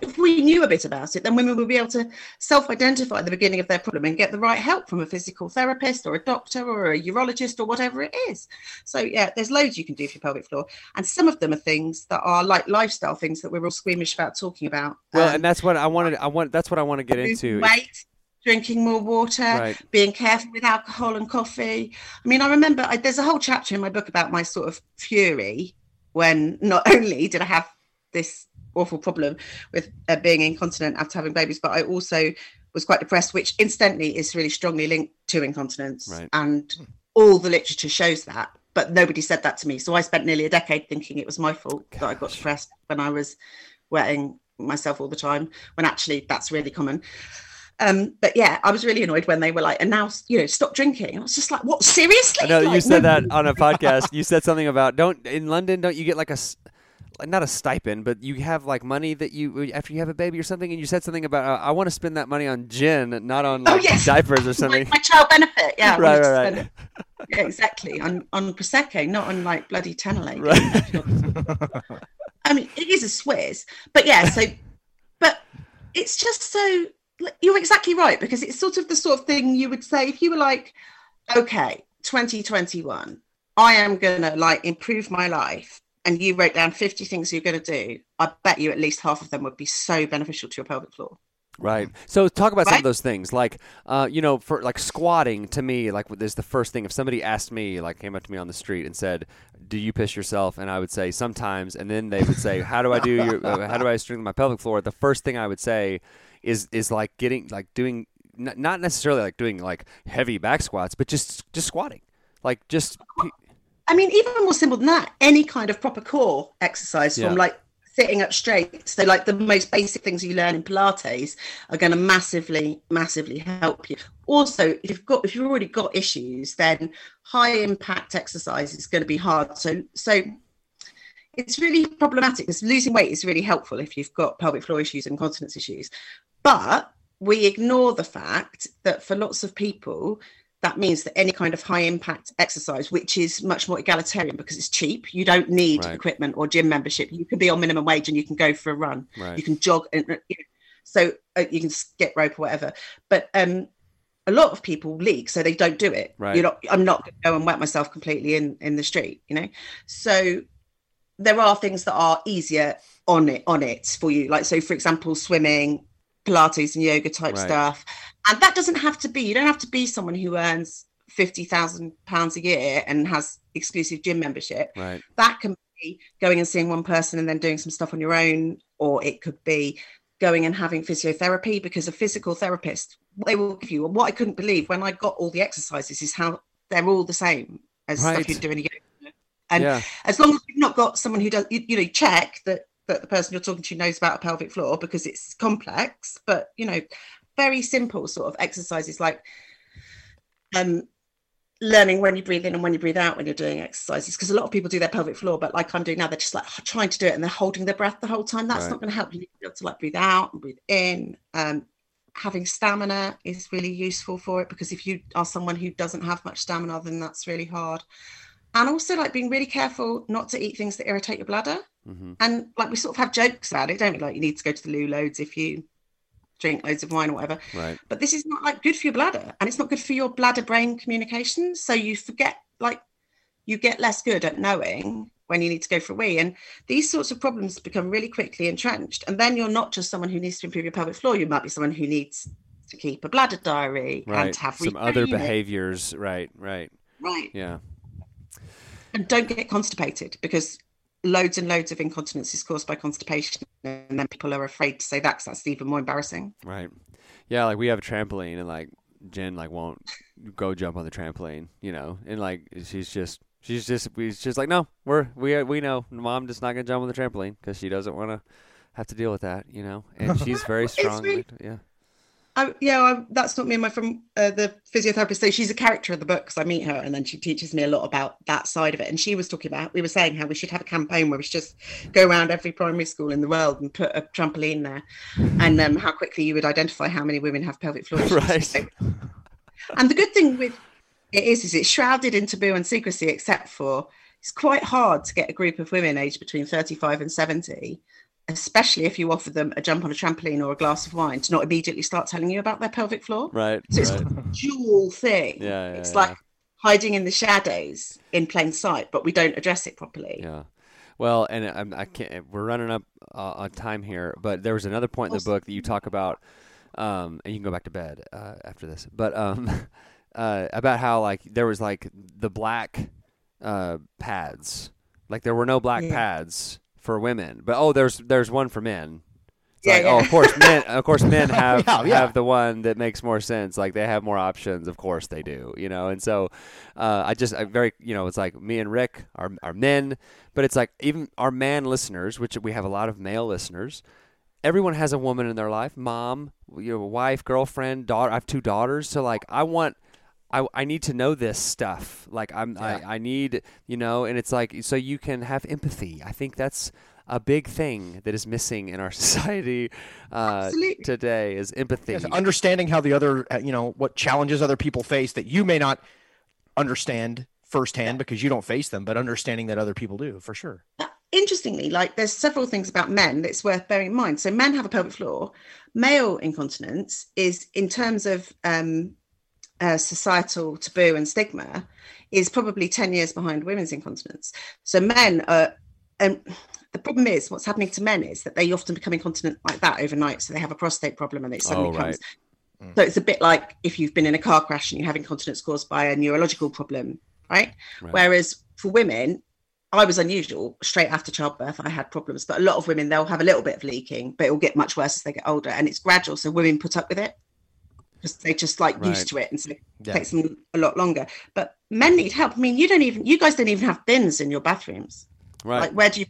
If we knew a bit about it, then women would be able to self identify the beginning of their problem and get the right help from a physical therapist or a doctor or a urologist or whatever it is. So, yeah, there's loads you can do for your pelvic floor. And some of them are things that are like lifestyle things that we're all squeamish about talking about. Well, Um, and that's what I wanted. I want. That's what I want to get into. weight, drinking more water, Right. being careful with alcohol and coffee. I mean, I remember I, there's a whole chapter in my book about my sort of fury when not only did I have this awful problem with uh, being incontinent after having babies, but I also was quite depressed, which incidentally is really strongly linked to incontinence. Right. And all the literature shows that. But nobody said that to me. So I spent nearly a decade thinking it was my fault that I got Gosh. depressed when I was wetting myself all the time, when actually that's really common. Um, but yeah, I was really annoyed when they were like, and now you know, stop drinking. I was just like, what? Seriously? I know you said no- that on a podcast. You said something about don't in London. Don't you get like a like, not a stipend, but you have like money that you after you have a baby or something, and you said something about uh, I want to spend that money on gin, not on Oh, yes. diapers or something. my child benefit, yeah. Right, right, right. Yeah, exactly. On on prosecco, not on like bloody Tena Lady. Right. I mean, it is a Swiss, but yeah. So, but it's just so like, you're exactly right because it's sort of the sort of thing you would say if you were like, okay, 2021, I am gonna like improve my life, and you wrote down 50 things you're gonna do. I bet you at least half of them would be so beneficial to your pelvic floor. Right. So talk about some of those things, like, uh, you know, for like squatting. To me, like, there's the first thing. If somebody asked me, like, came up to me on the street and said, "Do you piss yourself?" and I would say sometimes, and then they would say, "How do I do your? Uh, how do I strengthen my pelvic floor?" The first thing I would say is is like getting like doing n- not necessarily like doing like heavy back squats, but just just squatting, like just I mean, even more simple than that, any kind of proper core exercise Yeah. from like sitting up straight. So, like the most basic things you learn in Pilates are going to massively, massively help you. Also, if you've got if you've already got issues, then high impact exercise is going to be hard. So, so it's really problematic because losing weight is really helpful if you've got pelvic floor issues and continence issues. But we ignore the fact that for lots of people, that means that any kind of high impact exercise, which is much more egalitarian because it's cheap, you don't need Right. equipment or gym membership. You can be on minimum wage and you can go for a run. Right. You can jog, and, you know, so uh, you can skip rope or whatever. But um, a lot of people leak, so they don't do it. Right. You're not. I'm not going to go and wet myself completely in in the street. You know, so there are things that are easier on it on it for you. Like so, for example, swimming, Pilates, and yoga type Right. stuff. And that doesn't have to be. You don't have to be someone who earns fifty thousand pounds a year and has exclusive gym membership right. that can be going and seeing one person and then doing some stuff on your own or it could be going and having physiotherapy because a physical therapist they will give you and what i couldn't believe when i got all the exercises is how they're all the same as Right. stuff you're doing in yoga. and yeah. as long as you've not got someone who does you, you know check that that the person you're talking to knows about a pelvic floor because it's complex but you know very simple sort of exercises like um learning when you breathe in and when you breathe out when you're doing exercises because a lot of people do their pelvic floor but like i'm doing now they're just like trying to do it and they're holding their breath the whole time that's Right. not going to help you to be able to like breathe out and breathe in um having stamina is really useful for it because if you are someone who doesn't have much stamina then that's really hard and also like being really careful not to eat things that irritate your bladder Mhm. And like we sort of have jokes about it, don't we? Like you need to go to the loo loads if you drink loads of wine or whatever. Right. But this is not like good for your bladder, and it's not good for your bladder brain communication. So you forget, like, you get less good at knowing when you need to go for a wee. And these sorts of problems become really quickly entrenched. And then you're not just someone who needs to improve your pelvic floor. You might be someone who needs to keep a bladder diary Right. and have Some other behaviors. Right. Right. Right. Yeah. And don't get constipated because loads and loads of incontinence is caused by constipation. And then people are afraid to say that because that's even more embarrassing. Right. Yeah, like we have a trampoline and like Jen like won't go jump on the trampoline, you know, and like she's just she's just we just like no, we're we we know mom just not gonna jump on the trampoline because she doesn't want to have to deal with that, you know, and she's very strong. really- yeah. I, yeah, I, that's not me and my friend, uh, the physiotherapist. So she's a character of the book because I meet her and then she teaches me a lot about that side of it. And she was talking about, we were saying how we should have a campaign where we should just go around every primary school in the world and put a trampoline there and um, how quickly you would identify how many women have pelvic floor issues. Right. So- and the good thing with it is, is it's shrouded in taboo and secrecy, except for it's quite hard to get a group of women aged between 35 and 70 especially if you offer them a jump on a trampoline or a glass of wine to not immediately start telling you about their pelvic floor. Right. So it's right. a dual thing. Yeah, yeah, it's yeah. like hiding in the shadows in plain sight, but we don't address it properly. Yeah. Well, and I'm, I can't. We're running up uh, on time here, but there was another point in the book that you talk about, um, and you can go back to bed uh, after this. But um, uh, about how like there was like the black uh, pads, like there were no black Yeah. pads for women, but oh, there's there's one for men. It's Yeah, like, yeah. oh, of course, men. Of course, men have Yeah, yeah. have the one that makes more sense. Like they have more options. Of course, they do. You know, and so uh, I just I very you know it's like me and Rick are are men, but it's like even our man listeners, which we have a lot of male listeners. Everyone has a woman in their life, mom, you know, wife, girlfriend, daughter. I have two daughters, so like I want. I, I need to know this stuff. Like I'm Yeah. I, I need you know, and it's like so you can have empathy. I think that's a big thing that is missing in our society uh, today is empathy. Yes, understanding how the other, uh, you know, what challenges other people face that you may not understand firsthand because you don't face them, but understanding that other people do for sure. Interestingly, like there's several things about men that's worth bearing in mind. So men have a pelvic floor. Male incontinence is in terms of um, uh, societal taboo and stigma is probably 10 years behind women's incontinence. So men are, and the problem is what's happening to men is that they often become incontinent like that overnight. So they have a prostate problem and it suddenly Oh, right. comes. So it's a bit like if you've been in a car crash and you have incontinence caused by a neurological problem, right? Right. Whereas for women, I was unusual. Straight after childbirth, I had problems, but a lot of women they'll have a little bit of leaking, but it will get much worse as they get older, and it's gradual. So women put up with it because they just like Right. used to it, and so it Yeah. takes them a lot longer. But men need help. I mean, you don't even you guys don't even have bins in your bathrooms. right. Like, where do you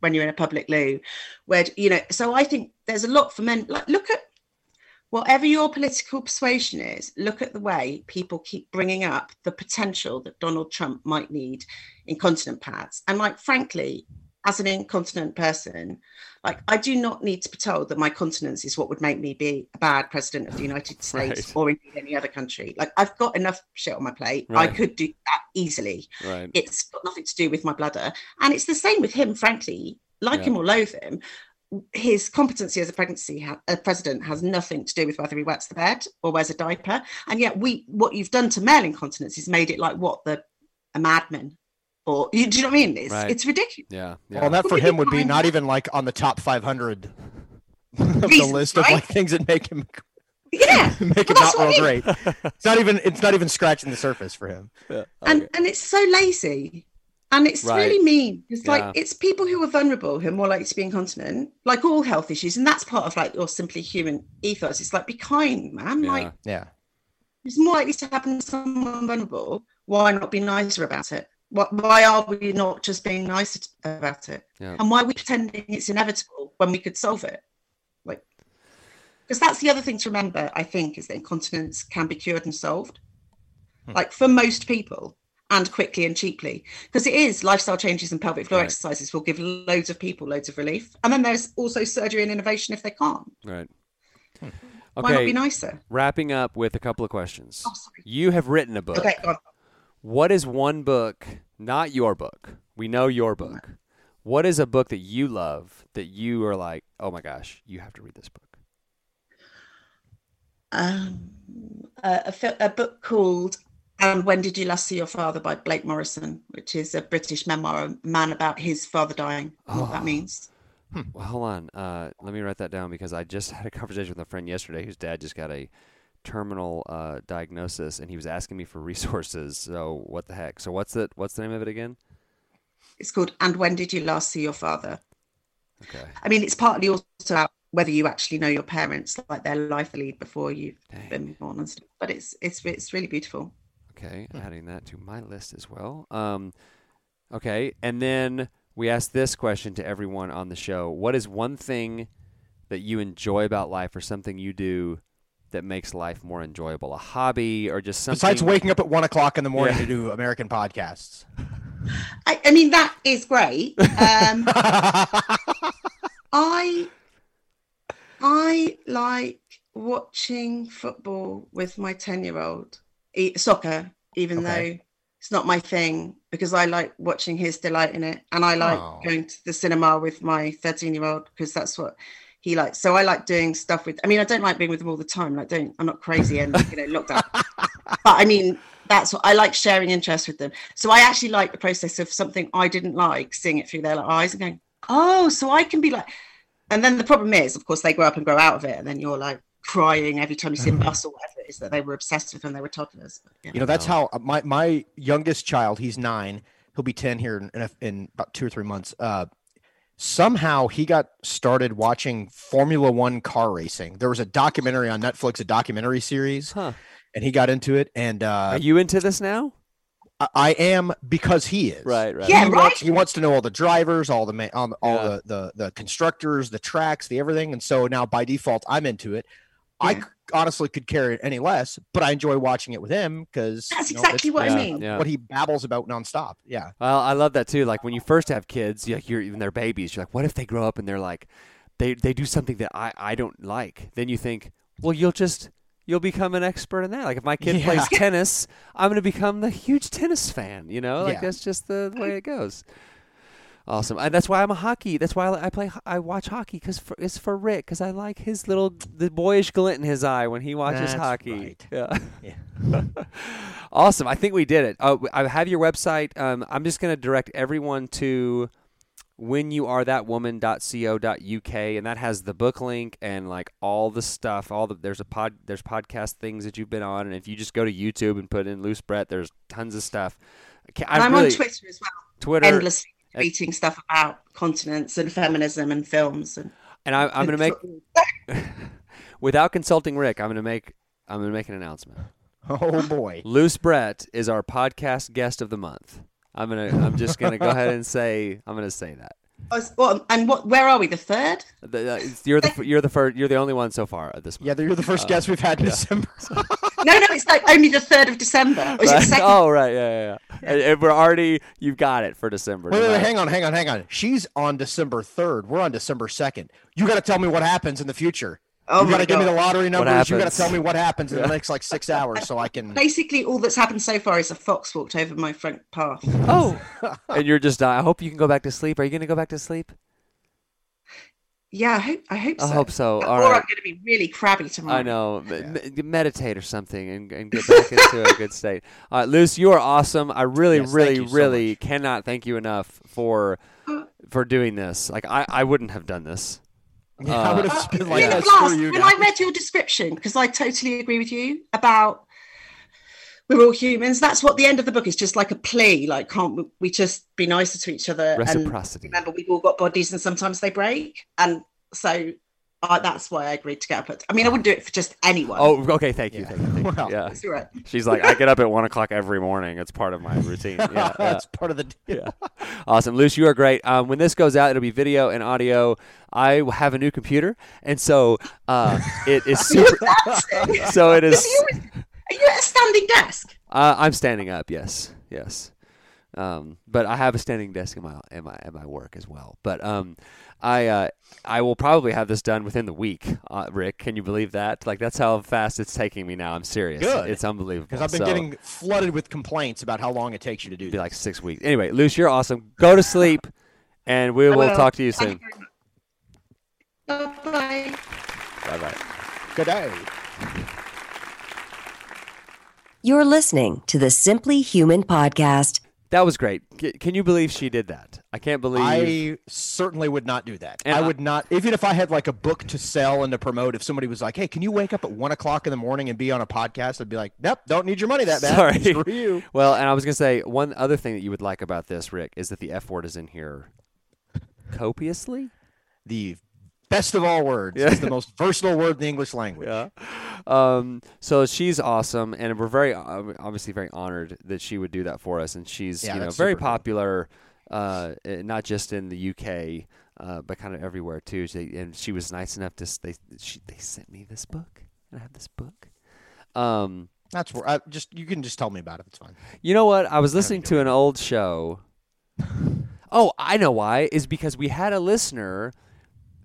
when you're in a public loo? Where do, you know? So I think there's a lot for men. Like, look at whatever your political persuasion is. Look at the way people keep bringing up the potential that Donald Trump might need incontinent pads. And like, frankly, as an incontinent person, like I do not need to be told that my continence is what would make me be a bad president of the United States Right. or indeed any other country. Like I've got enough shit on my plate. Right. I could do that easily right. it's got nothing to do with my bladder. And it's the same with him, frankly. Like Yeah. him or loathe him, his competency as a pregnancy ha- a president has nothing to do with whether he wets the bed or wears a diaper. And yet, we what you've done to male incontinence is made it like what the a madman, or you, do you know what I mean? It's Right. it's ridiculous. Yeah. Yeah. Well, and that for him would be not even like on the top 500 of the list of right? like things that make him Yeah, make him Well, that's not what real I mean. great. It's not even it's not even scratching the surface for him. Yeah. and and it's so lazy and it's Right. really mean it's Yeah. like it's people who are vulnerable who are more likely to be incontinent like all health issues and that's part of like your simply human ethos it's like be kind man Yeah. like Yeah. it's more likely to happen to someone vulnerable why not be nicer about it why, why are we not just being nice about it Yeah. and why are we pretending it's inevitable when we could solve it like because that's the other thing to remember i think is that incontinence can be cured and solved hmm. like for most people and quickly and cheaply because it is lifestyle changes and pelvic floor Right. exercises will give loads of people loads of relief and then there's also surgery and innovation if they can't Right. Hmm. why not be nicer Wrapping up with a couple of questions. Oh, sorry. You have written a book. okay go on. What is one book, not your book? We know your book. what is a book that you love that you are like, oh my gosh, you have to read this book? Um, a, a, a book called "And When Did You Last See Your Father" by Blake Morrison, which is a British memoir, a man about his father dying, and what Oh. that means. Well, hold on. Uh, let me write that down because I just had a conversation with a friend yesterday whose dad just got a terminal uh, diagnosis, and he was asking me for resources. So what the heck? So what's it? What's the name of it again? It's called "And When Did You Last See Your Father." Okay. I mean, it's partly also about whether you actually know your parents, like their life lead before you've been born and stuff. But it's it's it's really beautiful. Okay, adding that to my list as well. Um, okay, and then we asked this question to everyone on the show: What is one thing that you enjoy about life, or something you do that makes life more enjoyable? A hobby, or just something? Besides waking up at one o'clock in the morning Yeah. to do American podcasts. I, I mean, that is great. Um, I I like watching football with my ten year old soccer, even Okay. though it's not my thing because I like watching his delight in it, and I like Oh. going to the cinema with my thirteen year old because that's what he likes. So I like doing stuff with. I mean, I don't like being with them all the time. Like, don't I'm not crazy and you know lockdown. but I mean, that's what I like sharing interests with them. So I actually like the process of something I didn't like, seeing it through their eyes and going, oh, so I can be like. And then the problem is, of course, they grow up and grow out of it, and then you're like crying every time you see a bus or whatever it is that they were obsessed with when they were toddlers. But, yeah. You know, that's how my my youngest child, he's nine. He'll be ten here in in, in about two or three months. Uh, somehow he got started watching Formula One car racing. There was a documentary on Netflix, a documentary series, Huh. and he got into it. And uh, Are you into this now? I, I am because he is. Right, right. Yeah, he right? Wants, he wants to know all the drivers, all the ma- all, all Yeah. the, the the constructors, the tracks, the everything. And so now by default, I'm into it. I Yeah. c- honestly could care it any less, but I enjoy watching it with him because That's exactly what Yeah, I mean. yeah. what he babbles about nonstop. Yeah. Well, I love that too. Like when you first have kids, you- like you're even they're babies. You're like, what if they grow up and they're like, they they do something that I I don't like? Then you think, well, you'll just you'll become an expert in that. Like if my kid plays tennis, I'm going to become the huge tennis fan. You know, like Yeah. that's just the, the way it goes. Awesome, and that's why I'm a hockey. That's why I play. I watch hockey because it's for Rick. Because I like his little the boyish glint in his eye when he watches That's hockey. right. Yeah. Yeah. awesome. I think we did it. Oh, I have your website. Um, I'm just going to direct everyone to when you are that woman.co.uk and that has the book link and like all the stuff all the there's a pod there's podcast things that you've been on and if you just go to youtube and put in Luce Brett there's tons of stuff I And I'm really- on Twitter as well, twitter endlessly and- tweeting stuff about continence and feminism and films. And and I, i'm going to make without consulting rick i'm going to make i'm going to make an announcement Oh boy. Luce Brett is our podcast guest of the month. I'm gonna. I'm just gonna go ahead and say. I'm gonna say that. Well, and what? Where are we? The third? The- uh, you're the you're the first. You're the only one so far at this. Yeah, you're the first guest we've had in December. No, no, it's like only the third of December. Or is it Right? second? Oh right, yeah, yeah. yeah. And, and we're already. You've got it for December. Wait, wait, wait, hang on, hang on, hang on. She's on December 3rd. We're on December 2nd. You got to tell me what happens in the future. Oh you got to give me the lottery numbers. You got to tell me what happens in the next like six hours so I can. Basically, all that's happened so far is a fox walked over my front path. Oh, and you're just. I hope you can go back to sleep. Are you gonna go back to sleep? Yeah, I hope. I hope I so. hope so. Or All I'm right. going to be really crabby tomorrow. I know. M- m- meditate or something and, and get back into a good state. All right, Luce, you are awesome. I really, Yes, thank really, so really cannot thank you enough for for doing this. Like I, I wouldn't have done this. Yeah, I would Uh, have been like, been a "Yeah, blast. screw you when guys." I read your description, because I totally agree with you about we're all humans. That's what the end of the book is just like a plea. Like, can't we- we just be nicer to each other? And Reciprocity. remember, we've all got bodies, and sometimes they break. And so uh, that's why I agreed to get up. At, I mean, I wouldn't do it for just anyone. Oh, okay. Thank you. Yeah. Thank you. Thank you. Well, yeah. Right. She's like, I get up at one o'clock every morning. It's part of my routine. Yeah. yeah. That's part of the deal. yeah. Awesome. Luce, you are great. Um, when this goes out, it'll be video and audio. I have a new computer, and so uh, it is super. so it is. Are you, are at a standing desk? Uh, I'm standing up. Yes. Yes. Um, but I have a standing desk in my in my in my work as well. But um, I uh, I will probably have this done within the week. Uh, Rick, can you believe that? Like that's how fast it's taking me now. I'm serious. Good. It's unbelievable. Because I've been So- getting flooded with complaints about how long it takes you to do be this. like six weeks. Anyway, Luce, you're awesome. Go to sleep. And we will will. talk to you soon. you very much. Bye-bye. Bye bye. Good day. You're listening to the Simply Human podcast. That was great. C- can you believe she did that? I can't believe. I certainly would not do that. And I I- would not, even if I had like a book to sell and to promote. If somebody was like, "Hey, can you wake up at one o'clock in the morning and be on a podcast?" I'd be like, "Nope, don't need your money that bad. Sorry. Screw you." Well, and I was gonna say one other thing that you would like about this, Rick, is that the F word is in here copiously. The best of all words. Yeah. It's the most versatile word in the English language. Yeah. Um, so she's awesome, and we're very obviously very honored that she would do that for us. And she's Yeah, you know very popular, uh, eh, not just in the UK, uh, but kind of everywhere too. She, and she was nice enough to they she, they sent me this book, and I have this book. Um, That's where I just you can just tell me about it. It's fine. you know what? I was listening to an old show. Oh, I know why. Is because we had a listener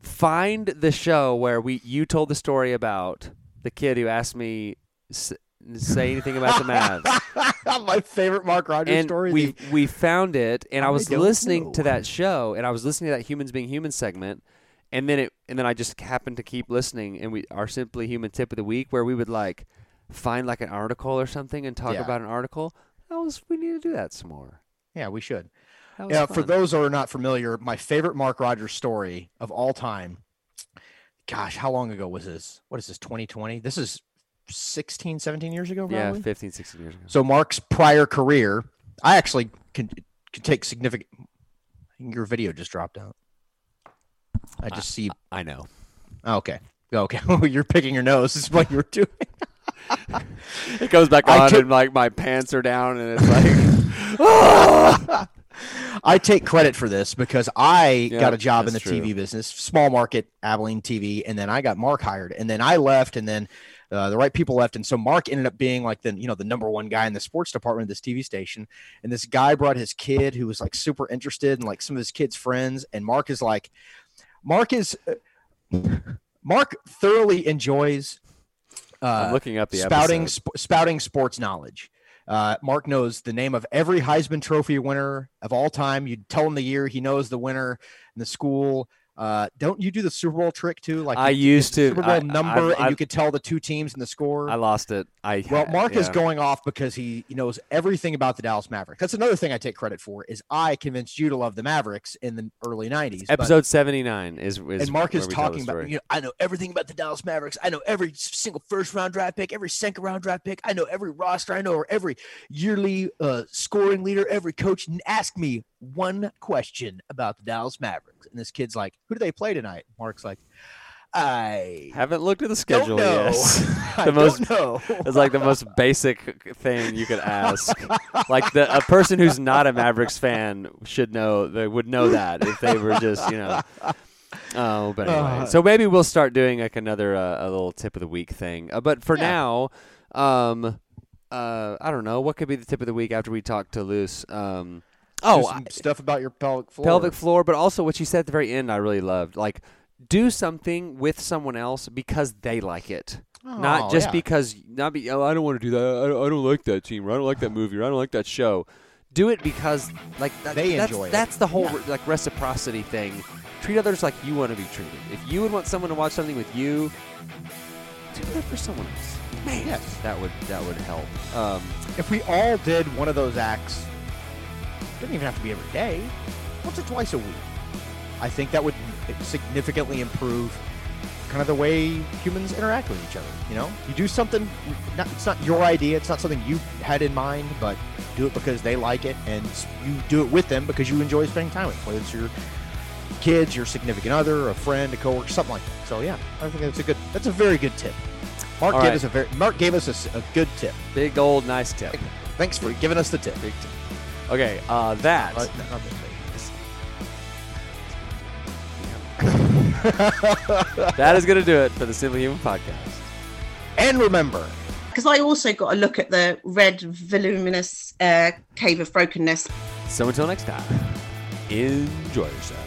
find the show where we you told the story about the kid who asked me s- say anything about the Mavs. My favorite Mark Rogers and story. we the- we found it, and I I was don't listening to that show, and I was listening to that humans being human segment, and then it and then I just happened to keep listening, and we our simply human tip of the week where we would like find like an article or something and talk Yeah. about an article. That was we need to do that some more. yeah, we should. That was Yeah, for those who are not familiar, my favorite Mark Rogers story of all time. Gosh, how long ago was this? What is this? 2020? This is 16, 17 years ago, yeah, probably. 15, 16 years ago. So Mark's prior career, I actually can can take significant. Your video just dropped out. I just see. I know. oh, okay. Okay. You're picking your nose. This is what you're doing. It goes back I on, took- and like my pants are down, and it's like, I take credit for this because I Yeah, got a job in the true. TV business, small market Abilene TV, and then I got Mark hired, and then I left, and then uh, the right people left, and so Mark ended up being like the you know the number one guy in the sports department of this TV station, and this guy brought his kid who was like super interested, and like some of his kids' friends, and Mark is like, Mark is, uh, Mark thoroughly enjoys. I'm Uh, looking up the spouting sp- spouting sports knowledge. Uh, Mark knows the name of every Heisman Trophy winner of all time. You tell him the year, he knows the winner and the school. Uh, don't you do the Super Bowl trick too? Like I used to. Super Bowl I- number, I've- and I've- you could tell the two teams and the score. I lost it. I well, Mark is going off because he, he knows everything about the Dallas Mavericks. That's another thing I take credit for is I convinced you to love the Mavericks in the early '90s. but- Episode seventy nine is, is and Mark is we tell the talking about, you know, I know everything about the Dallas Mavericks. I know every single first round draft pick, every second round draft pick. I know every roster. I know every yearly uh, scoring leader, every coach. And ask me one question about the Dallas Mavericks. And this kid's like, who do they play tonight? Mark's like, I Haven't looked at the schedule yet. I The most- don't know. It's like the most basic thing you could ask. like the a person who's not a Mavericks fan should know. They would know that if they were just you know. Oh, but anyway, Uh, so maybe we'll start doing like another uh, a little tip of the week thing. Uh, but for Yeah. now, um, uh, I don't know what could be the tip of the week after we talk to Luce. Um, oh, some stuff about your pelvic floor. pelvic floor, but also what you said at the very end, I really loved. Like, do something with someone else because they like it, not Oh, just yeah. because not be. Oh, I don't want to do that. I don't, I don't like that team. Or I don't like that movie. Or I don't like that show. Do it because like that, They that's, enjoy it. That's the whole Yeah. like reciprocity thing. Treat others like you want to be treated. If you would want someone to watch something with you, do that for someone else. Man, Yes. that would that would help. Um, if we all did one of those acts, doesn't even have to be every day, once or twice a week, I think that would significantly improve kind of the way humans interact with each other. You know, you do something, not, it's not your idea, it's not something you had in mind, but do it because they like it, and you do it with them because you enjoy spending time with them, whether it's your kids, your significant other, a friend, a coworker, something like that. So yeah, I think that's a good, that's a very good tip. Mark All gave right. us a very, Mark gave us a a good tip. big old nice tip. Thanks for giving us the tip. Big tip. Okay, uh, that. Uh, no, not that big. that is going to do it for the Simply Human podcast. And remember, Because I also got a look at the red voluminous uh, cave of brokenness So until next time, enjoy yourself.